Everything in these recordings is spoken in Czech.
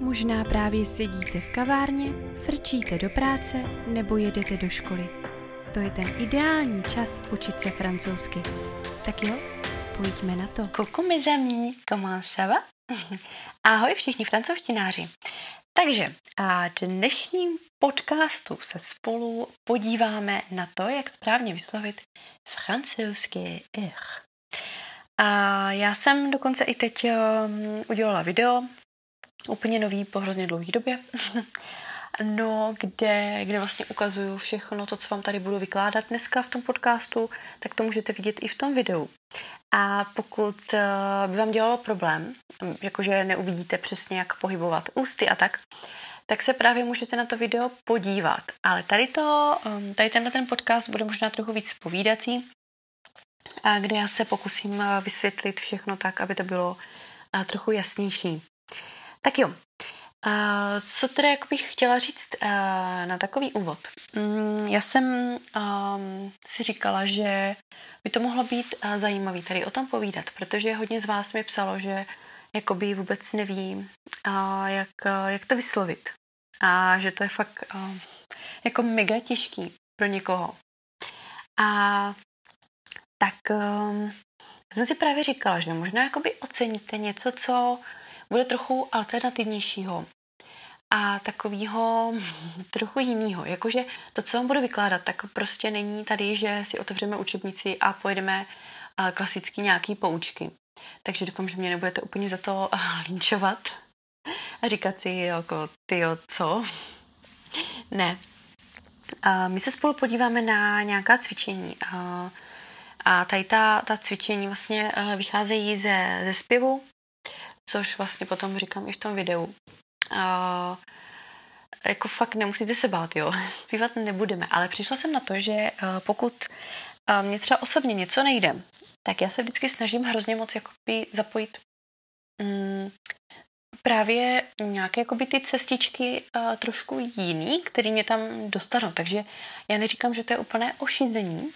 Možná právě sedíte v kavárně, frčíte do práce nebo jedete do školy. To je ten ideální čas učit se francouzsky. Tak jo, pojďme na to. Coucou mes amis, comment ça? Ahoj všichni francouzštináři. Takže a dnešním podcastu se spolu podíváme na to, jak správně vyslovit francouzské R. A já jsem dokonce i teď um, udělala video, úplně nový po hrozně dlouhé době, no, kde, kde vlastně ukazuju všechno to, co vám tady budu vykládat dneska v tom podcastu, tak to můžete vidět i v tom videu. A pokud uh, by vám dělalo problém, jakože neuvidíte přesně, jak pohybovat ústy a tak, tak se právě můžete na to video podívat. Ale tady, to, um, tady tenhle ten podcast bude možná trochu víc povídací, a kde já se pokusím uh, vysvětlit všechno tak, aby to bylo trochu jasnější. Tak jo, Uh, co teda jak bych chtěla říct uh, na takový úvod? Um, já jsem um, si říkala, že by to mohlo být uh, zajímavý tady o tom povídat, protože hodně z vás mi psalo, že jakoby vůbec neví, uh, jak, uh, jak to vyslovit. A že to je fakt uh, jako mega těžký pro někoho. A tak um, jsem si právě říkala, že možná jakoby oceníte něco, co bude trochu alternativnějšího a takového trochu jiného. Jakože to, co vám budu vykládat, tak prostě není tady, že si otevřeme učebnici a pojedeme klasicky nějaký poučky. Takže doufám, že mě nebudete úplně za to linčovat a říkat si, jako, ty co? ne. My se spolu podíváme na nějaká cvičení. A, a tady ta, ta cvičení vlastně vycházejí ze, ze zpěvu, což vlastně potom říkám i v tom videu. A, jako fakt nemusíte se bát, jo, zpívat nebudeme, ale přišla jsem na to, že uh, pokud uh, mě třeba osobně něco nejde, tak já se vždycky snažím hrozně moc jakoby zapojit um, právě nějaké jakoby ty cestičky uh, trošku jiný, který mě tam dostanou. Takže já neříkám, že to je úplné ošizení,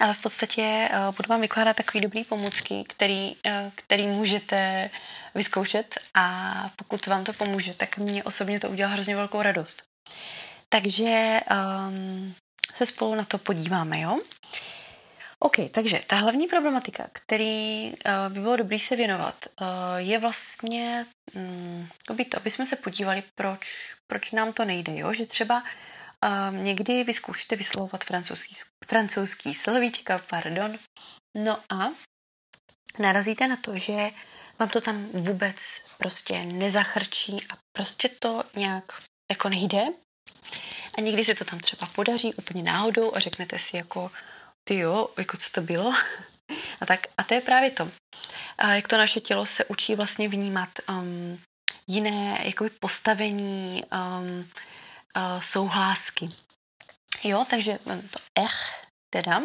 ale v podstatě uh, budu vám vykládat takový dobrý pomůcky, který, uh, který můžete vyzkoušet a pokud vám to pomůže, tak mě osobně to udělá hrozně velkou radost. Takže um, se spolu na to podíváme, jo? OK, takže ta hlavní problematika, který uh, by bylo dobrý se věnovat, uh, je vlastně um, to, aby jsme se podívali, proč, proč nám to nejde, jo? Že třeba um, někdy vyzkoušíte vyslovovat francouzský, francouzský slovíčka, pardon, no a narazíte na to, že vám to tam vůbec prostě nezachrčí a prostě to nějak jako nejde. A někdy se to tam třeba podaří úplně náhodou a řeknete si jako, ty jo, jako co to bylo? A tak, a to je právě to, a jak to naše tělo se učí vlastně vnímat um, jiné jakoby postavení um, uh, souhlásky. Jo, takže to ech teda,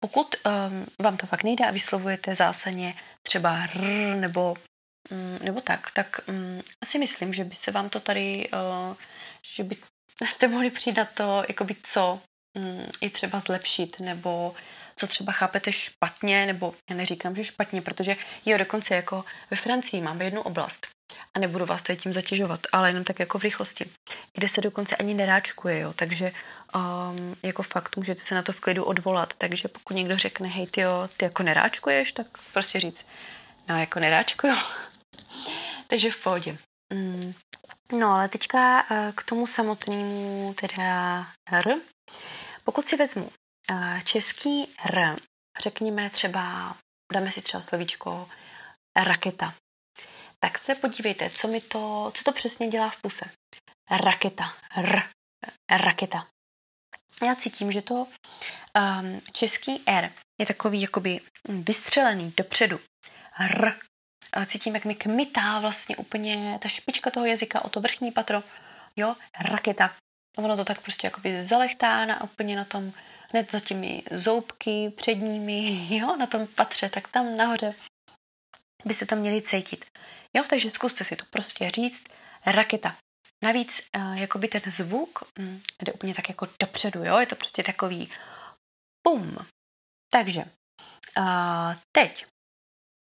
pokud um, vám to fakt nejde a vyslovujete zásadně třeba r nebo, um, nebo tak, tak um, asi myslím, že by se vám to tady, uh, že by jste mohli přijít na to, jakoby co um, i třeba zlepšit, nebo co třeba chápete špatně, nebo já neříkám, že špatně, protože jo, dokonce jako ve Francii máme jednu oblast, a nebudu vás tady tím zatěžovat, ale jenom tak jako v rychlosti, kde se dokonce ani neráčkuje, jo, takže um, jako fakt můžete se na to v klidu odvolat, takže pokud někdo řekne, hej ty jo, ty jako neráčkuješ, tak prostě říct, no jako neráčkuju, takže v pohodě. Mm. No ale teďka uh, k tomu samotnému teda R. Pokud si vezmu uh, český R, řekněme třeba, dáme si třeba slovíčko raketa, tak se podívejte, co mi to, co to přesně dělá v puse. Raketa. R. Raketa. Já cítím, že to um, český R je takový jakoby vystřelený dopředu. R. A cítím, jak mi kmitá vlastně úplně ta špička toho jazyka o to vrchní patro. Jo, raketa. Ono to tak prostě jakoby zalechtá na úplně na tom, hned za těmi zoubky předními, jo, na tom patře, tak tam nahoře byste to měli cítit. Jo, takže zkuste si to prostě říct. Raketa. Navíc, uh, jakoby ten zvuk um, jde úplně tak jako dopředu, jo, je to prostě takový pum. Takže uh, teď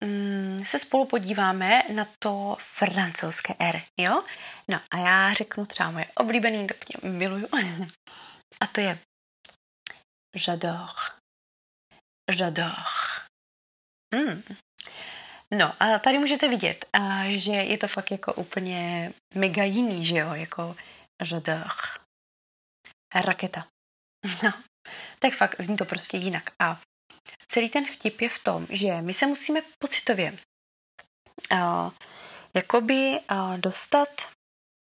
mm, se spolu podíváme na to francouzské R, jo? No a já řeknu třeba moje oblíbený, to miluju. A to je j'adore. J'adore. Mm. No a tady můžete vidět, že je to fakt jako úplně mega jiný, že jo, jako j'adore. Raketa. No, tak fakt zní to prostě jinak. A celý ten vtip je v tom, že my se musíme pocitově a, jakoby a, dostat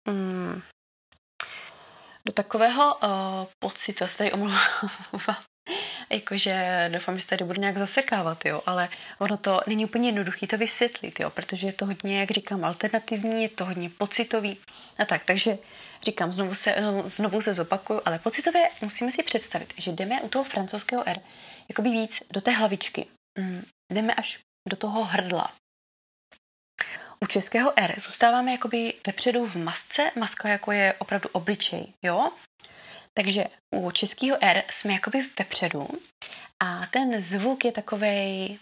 mm, do takového uh, pocitu, já se tady omlouvám, jakože doufám, že se tady budu nějak zasekávat, jo, ale ono to není úplně jednoduché to vysvětlit, jo, protože je to hodně, jak říkám, alternativní, je to hodně pocitový a tak, takže říkám, znovu se, znovu se zopakuju, ale pocitově musíme si představit, že jdeme u toho francouzského R jakoby víc do té hlavičky, mm, jdeme až do toho hrdla. U českého R zůstáváme jakoby vepředu v masce, maska jako je opravdu obličej, jo? Takže u českého R jsme jakoby vepředu a ten zvuk je takovej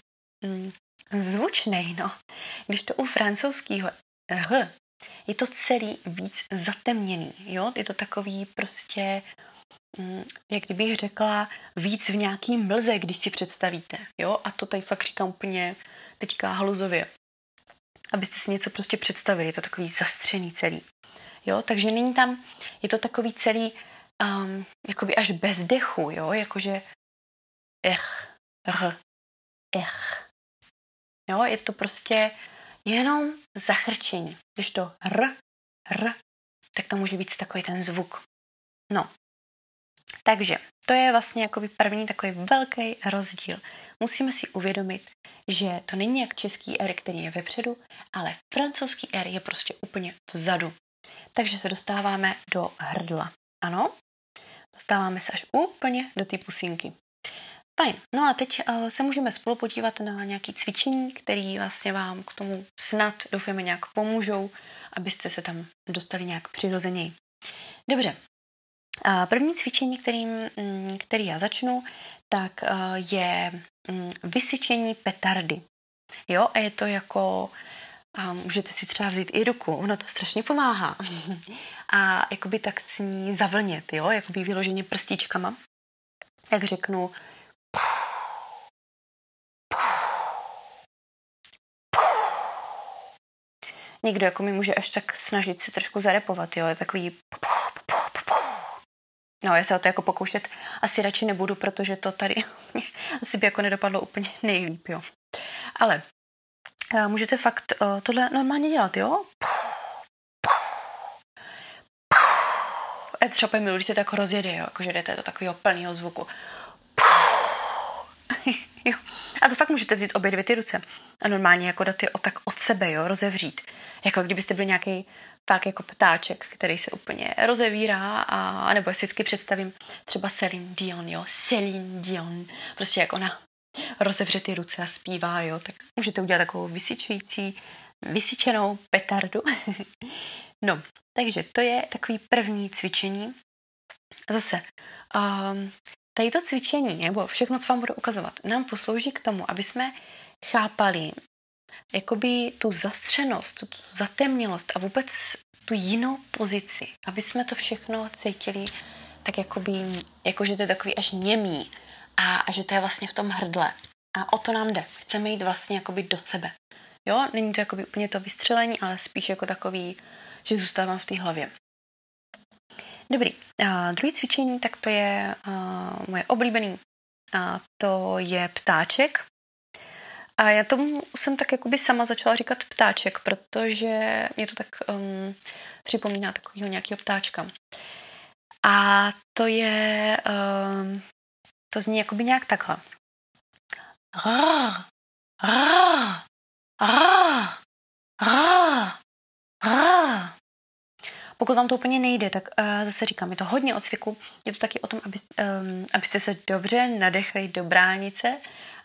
mm, zvučný, no. Když to u francouzského R je to celý víc zatemněný, jo? Je to takový prostě, mm, jak kdybych řekla, víc v nějaký mlze, když si představíte, jo? A to tady fakt říkám úplně teďka haluzově. Abyste si něco prostě představili, je to takový zastřený celý. Jo, takže není tam, je to takový celý um, jakoby až bez dechu, jo, jakože ech, r, ech. Jo, je to prostě jenom zachrčení. Když to r, r, tak to může být takový ten zvuk. No, takže to je vlastně jakoby první takový velký rozdíl. Musíme si uvědomit, že to není jak český R, který je vepředu, ale francouzský R je prostě úplně vzadu. Takže se dostáváme do hrdla. Ano, Dostáváme se až úplně do té pusinky. Fajn. No a teď uh, se můžeme spolu podívat na nějaké cvičení, které vlastně vám k tomu snad doufáme nějak pomůžou, abyste se tam dostali nějak přirozeněji. Dobře. Uh, první cvičení, kterým, mm, který já začnu, tak uh, je um, vysyčení petardy. Jo, a je to jako a můžete si třeba vzít i ruku, ono to strašně pomáhá. A jakoby tak s ní zavlnět, jo, jakoby vyloženě prstíčkama. Jak řeknu, Někdo jako mi může až tak snažit se trošku zarepovat, jo, je takový No, já se o to jako pokoušet asi radši nebudu, protože to tady asi by jako nedopadlo úplně nejlíp, jo. Ale Eh, můžete fakt uh, tohle normálně dělat, jo? A třeba milu, když se tak rozjede, jo? Jakože jdete do takového plného zvuku. jo. A to fakt můžete vzít obě dvě ty ruce a normálně jako dát je o, tak od sebe, jo, rozevřít. Jako kdybyste byl nějaký tak jako ptáček, který se úplně rozevírá a nebo já si vždycky představím třeba Celine Dion, jo, Celine Dion, prostě jak ona rozevře ty ruce a zpívá, jo, tak můžete udělat takovou vysyčující, vysyčenou petardu. no, takže to je takový první cvičení. Zase, um, tady to cvičení, nebo všechno, co vám budu ukazovat, nám poslouží k tomu, aby jsme chápali jakoby tu zastřenost, tu zatemnělost a vůbec tu jinou pozici, aby jsme to všechno cítili tak jakoby, jakože to je takový až němý, a, a že to je vlastně v tom hrdle. A o to nám jde. Chceme jít vlastně jakoby do sebe. Jo, není to jakoby úplně to vystřelení, ale spíš jako takový, že zůstávám v té hlavě. Dobrý. A druhý cvičení, tak to je a, moje oblíbený. A to je ptáček. A já tomu jsem tak jakoby sama začala říkat ptáček, protože mě to tak um, připomíná takového nějakého ptáčka. A to je um, to zní jakoby nějak takhle. Pokud vám to úplně nejde, tak uh, zase říkám, je to hodně o cviku, je to taky o tom, aby, um, abyste se dobře nadechli do bránice,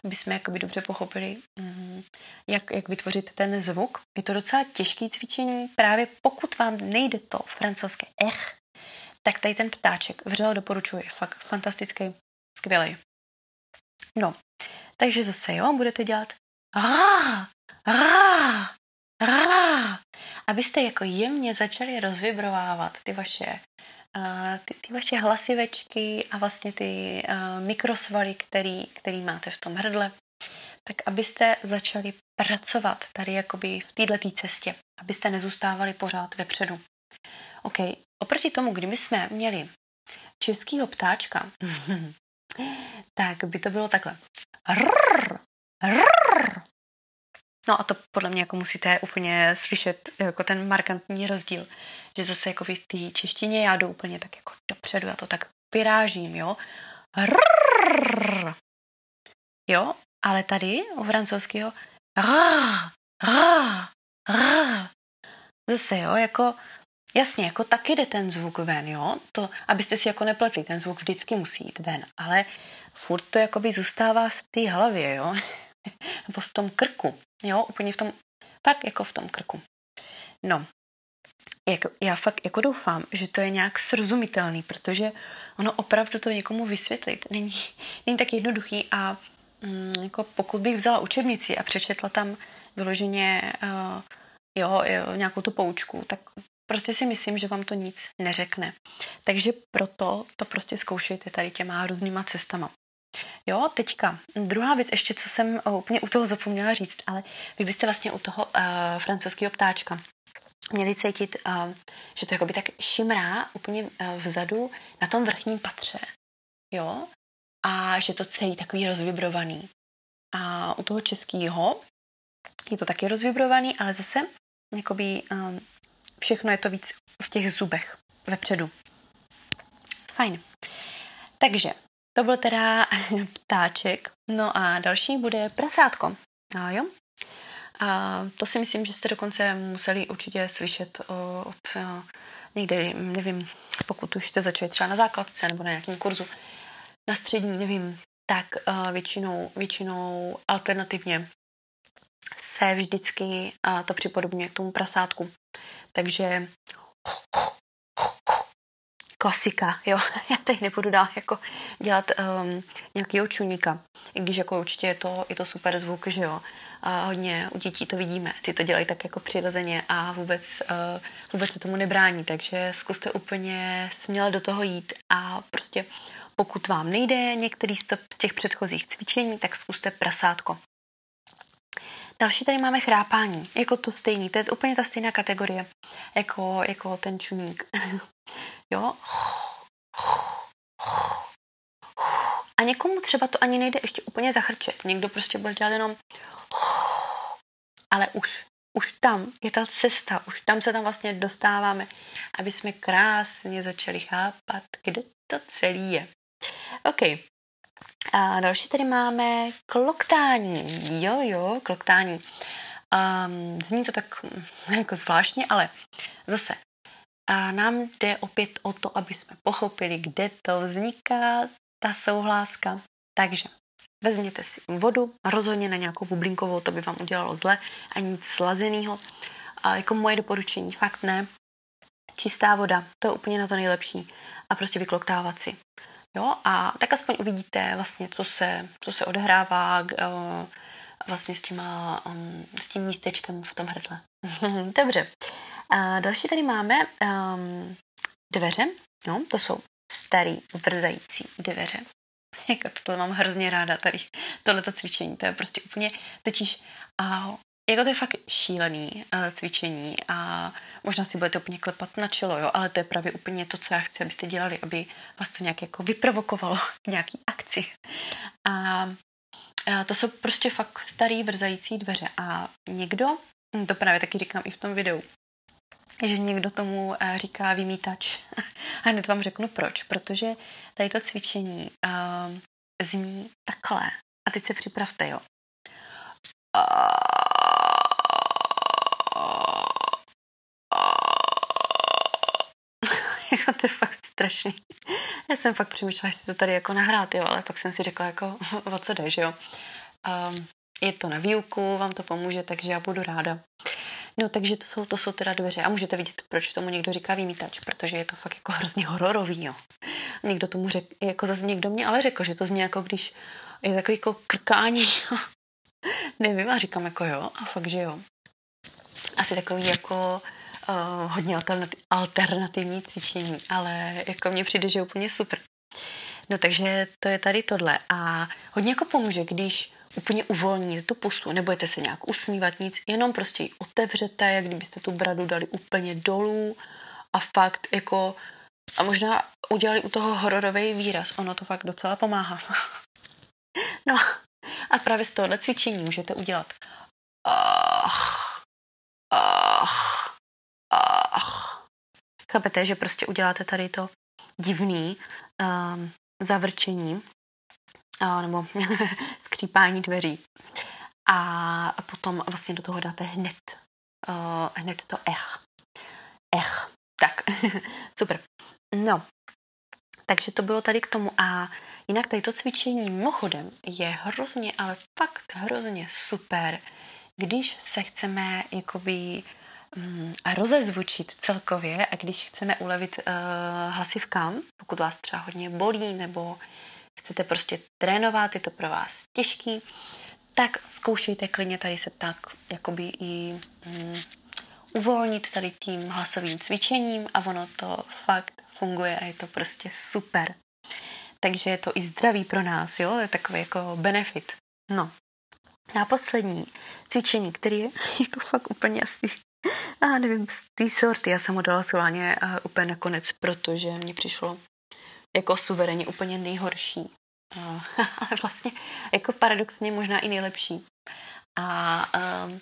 aby jsme jakoby dobře pochopili, um, jak, jak vytvořit ten zvuk. Je to docela těžké cvičení, právě pokud vám nejde to francouzské ech, tak tady ten ptáček vřele doporučuji, je fakt fantastický. Skvělý. No, takže zase jo, budete dělat ah, rá, rá, abyste jako jemně začali rozvibrovávat ty vaše uh, ty, ty vaše hlasivečky a vlastně ty uh, mikrosvaly, který, který máte v tom hrdle, tak abyste začali pracovat tady jakoby v této cestě, abyste nezůstávali pořád vepředu. OK, oproti tomu, kdyby jsme měli českýho ptáčka, tak by to bylo takhle. Rrr, rrr. No a to podle mě jako musíte úplně slyšet jako ten markantní rozdíl, že zase jako v té češtině já jdu úplně tak jako dopředu, já to tak vyrážím, jo. Rrr. Jo, ale tady u francouzského zase jo, jako jasně, jako taky jde ten zvuk ven, jo, to, abyste si jako nepletli, ten zvuk vždycky musí jít ven, ale furt to jakoby zůstává v té hlavě, jo, nebo v tom krku, jo, úplně v tom, tak jako v tom krku. No, jako, já fakt jako doufám, že to je nějak srozumitelný, protože ono opravdu to někomu vysvětlit není, není tak jednoduchý a mm, jako pokud bych vzala učebnici a přečetla tam vyloženě uh, jo, jo, nějakou tu poučku, tak prostě si myslím, že vám to nic neřekne. Takže proto to prostě zkoušejte tady těma různýma cestama. Jo, teďka druhá věc, ještě co jsem uh, úplně u toho zapomněla říct, ale vy byste vlastně u toho uh, francouzského ptáčka měli cítit, uh, že to jakoby tak šimrá úplně uh, vzadu na tom vrchním patře. Jo, a že to celý takový rozvibrovaný. A u toho českého je to taky rozvibrovaný, ale zase jakoby, um, všechno je to víc v těch zubech vepředu. Fajn. Takže to byl teda ptáček. No a další bude prasátko. A jo? A to si myslím, že jste dokonce museli určitě slyšet od někde, nevím, pokud už jste začali třeba na základce nebo na nějakém kurzu, na střední, nevím, tak většinou, většinou alternativně se vždycky to připodobňuje k tomu prasátku. Takže klasika, jo. Já teď nebudu dál jako dělat um, nějakýho čuníka, i když jako určitě je to, je to super zvuk, že jo. A hodně u dětí to vidíme, ty to dělají tak jako přirozeně a vůbec, uh, vůbec se tomu nebrání, takže zkuste úplně směle do toho jít a prostě pokud vám nejde některý z těch předchozích cvičení, tak zkuste prasátko. Další tady máme chrápání, jako to stejný, to je úplně ta stejná kategorie, jako, jako ten čuník. jo? A někomu třeba to ani nejde ještě úplně zachrčet. Někdo prostě bude dělat jenom ale už, už tam je ta cesta, už tam se tam vlastně dostáváme, aby jsme krásně začali chápat, kde to celé je. OK. A další tady máme kloktání. Jo, jo, kloktání. Um, zní to tak jako zvláštně, ale zase a nám jde opět o to, aby jsme pochopili, kde to vzniká, ta souhláska. Takže vezměte si vodu, rozhodně na nějakou bublinkovou, to by vám udělalo zle, a nic slazeného. A jako moje doporučení, fakt ne. Čistá voda, to je úplně na to nejlepší. A prostě vykloktávat si. Jo, a tak aspoň uvidíte vlastně, co se, co se odehrává uh, vlastně s, těma, um, s tím místečkem v tom hrdle. Dobře. A další tady máme um, dveře. No, to jsou starý vrzající dveře. Jako to mám hrozně ráda tady, tohleto cvičení. To je prostě úplně, totiž a jako to je fakt šílený uh, cvičení a možná si budete úplně klepat na čelo, jo, ale to je právě úplně to, co já chci, abyste dělali, aby vás to nějak jako vyprovokovalo k nějaký akci. A uh, to jsou prostě fakt starý vrzající dveře a někdo, to právě taky říkám i v tom videu, že někdo tomu uh, říká vymítač. a hned vám řeknu proč, protože tady to cvičení uh, zní takhle. A teď se připravte, jo. Jako to je fakt strašný. Já jsem fakt přemýšlela, jestli to tady jako nahrát, jo, ale pak jsem si řekla, jako, o co jde, že jo. Um, je to na výuku, vám to pomůže, takže já budu ráda. No, takže to jsou, to jsou teda dveře. A můžete vidět, proč tomu někdo říká výmítač, protože je to fakt jako hrozně hororový, jo. Někdo tomu řekl, jako zase někdo mě ale řekl, že to zní jako když je takový jako krkání, jo. Nevím a říkám jako jo a fakt, že jo. Asi takový jako uh, hodně alternativní cvičení, ale jako mně přijde, že je úplně super. No takže to je tady tohle a hodně jako pomůže, když úplně uvolníte tu pusu, nebudete se nějak usmívat nic, jenom prostě ji otevřete, jak kdybyste tu bradu dali úplně dolů a fakt jako a možná udělali u toho hororový výraz, ono to fakt docela pomáhá. no a právě z tohohle cvičení můžete udělat ach, ach, ach. Chápete, že prostě uděláte tady to divný um, zavrčení nebo skřípání dveří. A potom vlastně do toho dáte hned, uh, hned to ech. Ech. Tak, super. No, takže to bylo tady k tomu a jinak tady to cvičení mimochodem je hrozně, ale fakt hrozně super, když se chceme jakoby mm, rozezvučit celkově a když chceme ulevit uh, hlasivkám, pokud vás třeba hodně bolí nebo chcete prostě trénovat, je to pro vás těžký, tak zkoušejte klidně tady se tak jakoby i mm, uvolnit tady tím hlasovým cvičením a ono to fakt funguje a je to prostě super. Takže je to i zdravý pro nás, jo, je takový jako benefit. No. A poslední cvičení, který je jako fakt úplně asi, a nevím, z té sorty, já jsem ho dala schválně úplně nakonec, protože mě přišlo jako suverénně úplně nejhorší. Ale vlastně jako paradoxně možná i nejlepší. A um,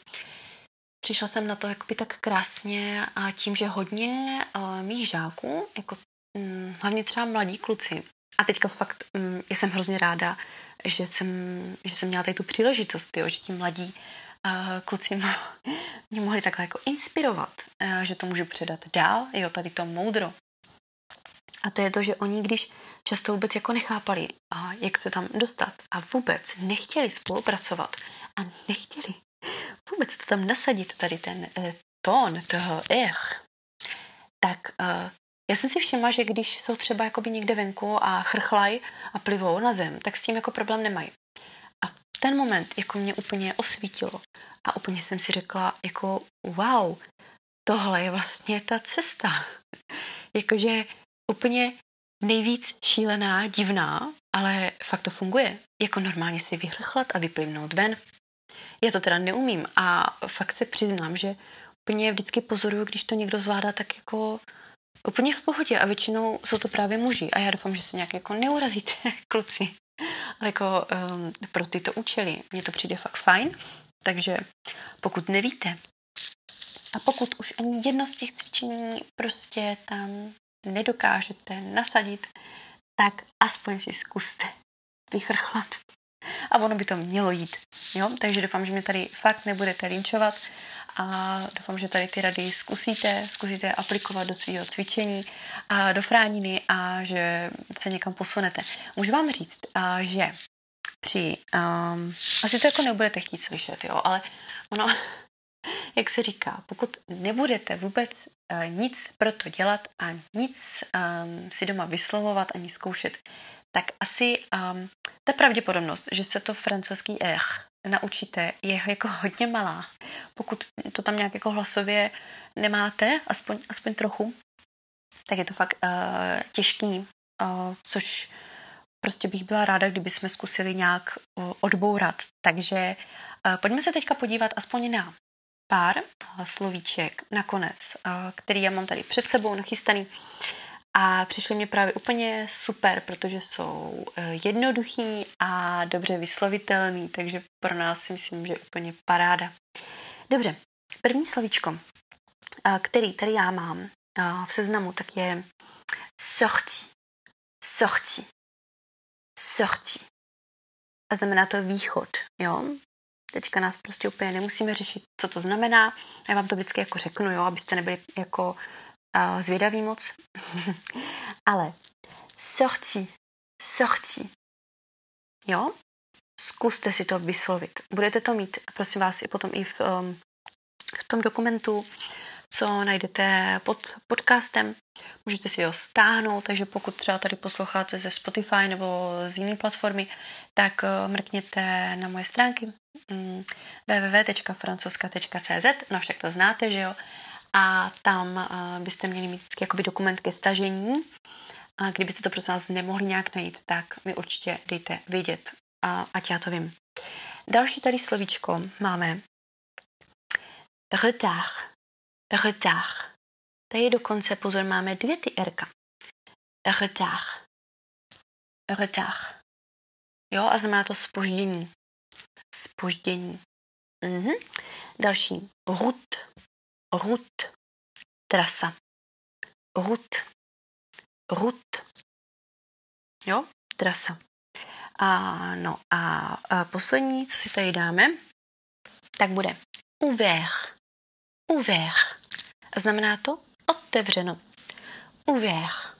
přišla jsem na to jakoby tak krásně a tím, že hodně uh, mých žáků, jako um, hlavně třeba mladí kluci, a teďka fakt um, jsem hrozně ráda, že jsem, že jsem měla tady tu příležitost, jo, že ti mladí uh, kluci mě mohli takhle jako inspirovat, uh, že to můžu předat dál, jo, tady to moudro. A to je to, že oni, když často vůbec jako nechápali, a jak se tam dostat a vůbec nechtěli spolupracovat a nechtěli vůbec to tam nasadit, tady ten eh, tón toho ech, tak eh, já jsem si všimla, že když jsou třeba jakoby někde venku a chrchlaj a plivou na zem, tak s tím jako problém nemají. A ten moment jako mě úplně osvítilo a úplně jsem si řekla jako wow, tohle je vlastně ta cesta. Jakože úplně nejvíc šílená, divná, ale fakt to funguje. Jako normálně si vychrchlat a vyplivnout ven. Já to teda neumím a fakt se přiznám, že úplně vždycky pozoruju, když to někdo zvládá tak jako úplně v pohodě a většinou jsou to právě muži a já doufám, že se nějak jako neurazíte, kluci. Ale jako um, pro tyto účely mně to přijde fakt fajn, takže pokud nevíte a pokud už ani jedno z těch cvičení prostě tam nedokážete nasadit, tak aspoň si zkuste vychrchlat. A ono by to mělo jít. Jo? Takže doufám, že mě tady fakt nebudete linčovat a doufám, že tady ty rady zkusíte, zkusíte aplikovat do svého cvičení a do frániny a že se někam posunete. Můžu vám říct, že při, um, asi to jako nebudete chtít slyšet, jo, ale ono, jak se říká, pokud nebudete vůbec uh, nic pro to dělat a nic um, si doma vyslovovat ani zkoušet, tak asi um, ta pravděpodobnost, že se to francouzský ech naučíte, je jako hodně malá. Pokud to tam nějak jako hlasově nemáte, aspoň, aspoň trochu, tak je to fakt uh, těžký, uh, což prostě bych byla ráda, kdyby jsme zkusili nějak uh, odbourat. Takže uh, pojďme se teďka podívat aspoň na pár slovíček nakonec, který já mám tady před sebou nachystaný. A přišly mě právě úplně super, protože jsou e, jednoduchý a dobře vyslovitelný, takže pro nás si myslím, že je úplně paráda. Dobře, první slovíčko, který tady já mám v seznamu, tak je sorti. Sorti. Sorti. A znamená to východ, jo? Teďka nás prostě úplně nemusíme řešit, co to znamená. Já vám to vždycky jako řeknu, jo, abyste nebyli jako uh, zvědaví moc. Ale sorti, sorti. Jo? Zkuste si to vyslovit. Budete to mít, prosím vás, i potom i v, um, v tom dokumentu, co najdete pod podcastem. Můžete si ho stáhnout, takže pokud třeba tady posloucháte ze Spotify nebo z jiné platformy, tak uh, mrkněte na moje stránky www.francouzska.cz, no však to znáte, že jo? A tam uh, byste měli mít jakoby dokument ke stažení. A kdybyste to prosím vás nemohli nějak najít, tak mi určitě dejte vědět, a, ať já to vím. Další tady slovíčko máme retard. Retard. Tady dokonce, pozor, máme dvě ty Rka. Retard. Retard. Jo, a znamená to spoždění. Spoždění. Mhm. Další. Route. Route. Trasa. Route. Route. Jo, trasa. A, no a, a poslední, co si tady dáme, tak bude ouvert. Ouvert. A znamená to otevřeno. Ouvert.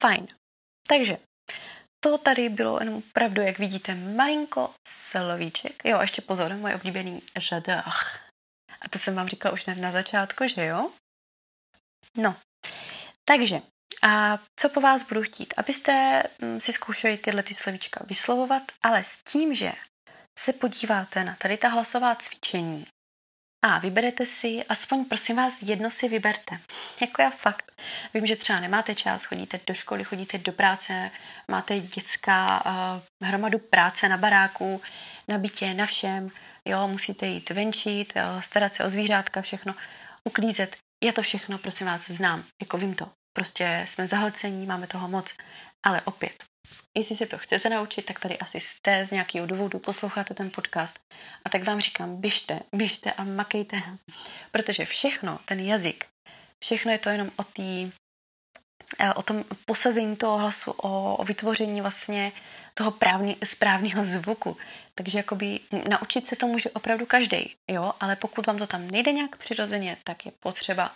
Fajn. Takže to tady bylo jenom opravdu, jak vidíte, malinko slovíček. Jo, ještě pozor, můj oblíbený žadach. A to jsem vám říkala už na začátku, že jo? No, takže a co po vás budu chtít? Abyste mm, si zkoušeli tyhle ty slovíčka vyslovovat, ale s tím, že se podíváte na tady ta hlasová cvičení a vyberete si, aspoň prosím vás, jedno si vyberte. Jako já fakt. Vím, že třeba nemáte čas, chodíte do školy, chodíte do práce, máte dětská uh, hromadu práce na baráku, na bytě, na všem, jo, musíte jít venčit, uh, starat se o zvířátka, všechno, uklízet. Já to všechno, prosím vás, znám, jako vím to. Prostě jsme zahlcení, máme toho moc. Ale opět, jestli se to chcete naučit, tak tady asi jste z nějakého důvodu, posloucháte ten podcast. A tak vám říkám, běžte, běžte a makejte. Protože všechno, ten jazyk, všechno je to jenom o tý, eh, o tom posazení toho hlasu, o, o vytvoření vlastně toho právní, správného zvuku. Takže jakoby naučit se to může opravdu každý, jo, ale pokud vám to tam nejde nějak přirozeně, tak je potřeba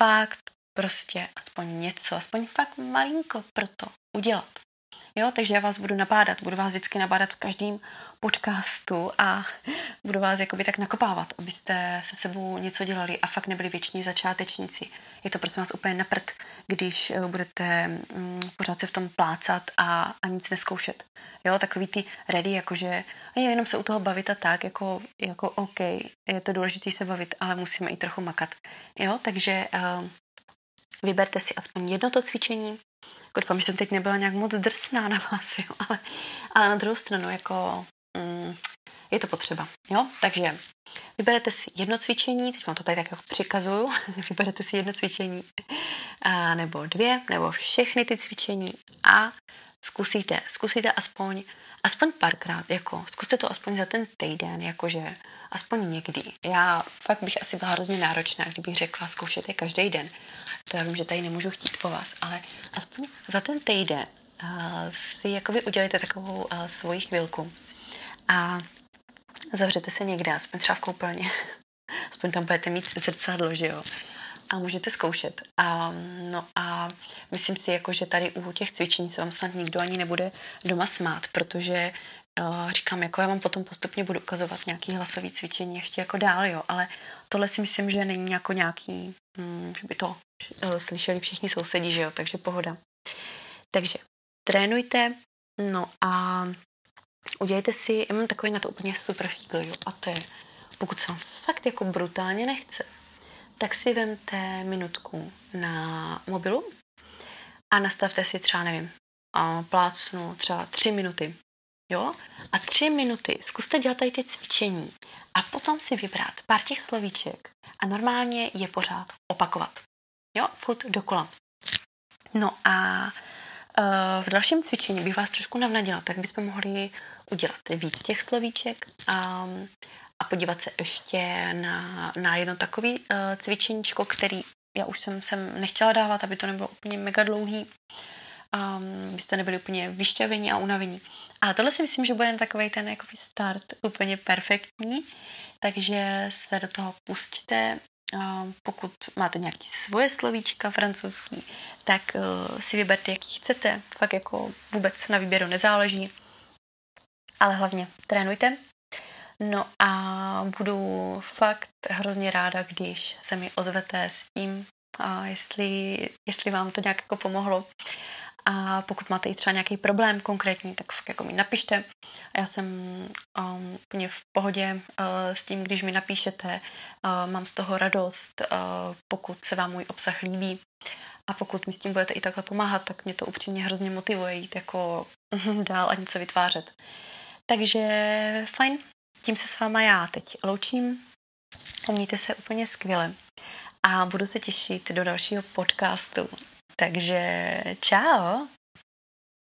fakt prostě aspoň něco, aspoň fakt malinko pro to udělat. Jo, takže já vás budu nabádat, budu vás vždycky nabádat v každém podcastu a budu vás jakoby tak nakopávat, abyste se sebou něco dělali a fakt nebyli věční začátečníci. Je to prosím vás úplně naprt, když eh, budete mm, pořád se v tom plácat a, a nic neskoušet. Jo, takový ty ready, jakože jenom se u toho bavit a tak, jako, jako OK, je to důležité se bavit, ale musíme i trochu makat. Jo, takže uh, Vyberte si aspoň jedno to cvičení. Jako doufám, že jsem teď nebyla nějak moc drsná na vás, jo, ale, ale na druhou stranu jako mm, je to potřeba. Jo? Takže vyberete si jedno cvičení, teď vám to tady tak jako přikazuju, vyberete si jedno cvičení a, nebo dvě, nebo všechny ty cvičení a zkusíte, zkusíte aspoň aspoň párkrát, jako zkuste to aspoň za ten týden, jakože aspoň někdy. Já fakt bych asi byla hrozně náročná, kdybych řekla, zkoušet je každý den. To já vím, že tady nemůžu chtít po vás, ale aspoň za ten týden uh, si jakoby udělejte takovou uh, svoji chvilku a zavřete se někde, aspoň třeba v koupelně. aspoň tam budete mít zrcadlo, že jo a můžete zkoušet. A, no a myslím si, jako, že tady u těch cvičení se vám snad nikdo ani nebude doma smát, protože uh, říkám, jako já vám potom postupně budu ukazovat nějaký hlasový cvičení ještě jako dál, jo, ale tohle si myslím, že není jako nějaký, hm, že by to uh, slyšeli všichni sousedí, že jo, takže pohoda. Takže trénujte, no a udělejte si, já mám takový na to úplně super fígl, jo, a to je, pokud se vám fakt jako brutálně nechce, tak si vemte minutku na mobilu a nastavte si třeba, nevím, plácnu třeba tři minuty. Jo? A tři minuty zkuste dělat tady ty cvičení a potom si vybrat pár těch slovíček a normálně je pořád opakovat. Jo, furt dokola. No a uh, v dalším cvičení bych vás trošku navnadila, tak bychom mohli udělat víc těch slovíček a, a podívat se ještě na, na jedno takový uh, cvičeníčko, který já už jsem, jsem nechtěla dávat, aby to nebylo úplně mega dlouhý, um, byste nebyli úplně vyšťavení a unavení. Ale tohle si myslím, že bude takový ten jakoby start úplně perfektní, takže se do toho pustíte. Um, pokud máte nějaký svoje slovíčka francouzský, tak uh, si vyberte, jaký chcete. Fakt jako vůbec na výběru nezáleží. Ale hlavně trénujte, No a budu fakt hrozně ráda, když se mi ozvete s tím, a jestli, jestli vám to nějak jako pomohlo. A pokud máte i třeba nějaký problém konkrétní, tak jako mi napište. Já jsem um, v pohodě uh, s tím, když mi napíšete. Uh, mám z toho radost, uh, pokud se vám můj obsah líbí. A pokud mi s tím budete i takhle pomáhat, tak mě to upřímně hrozně motivuje jít jako dál a něco vytvářet. Takže fajn, tím se s váma já teď loučím. Mějte se úplně skvěle a budu se těšit do dalšího podcastu. Takže čau!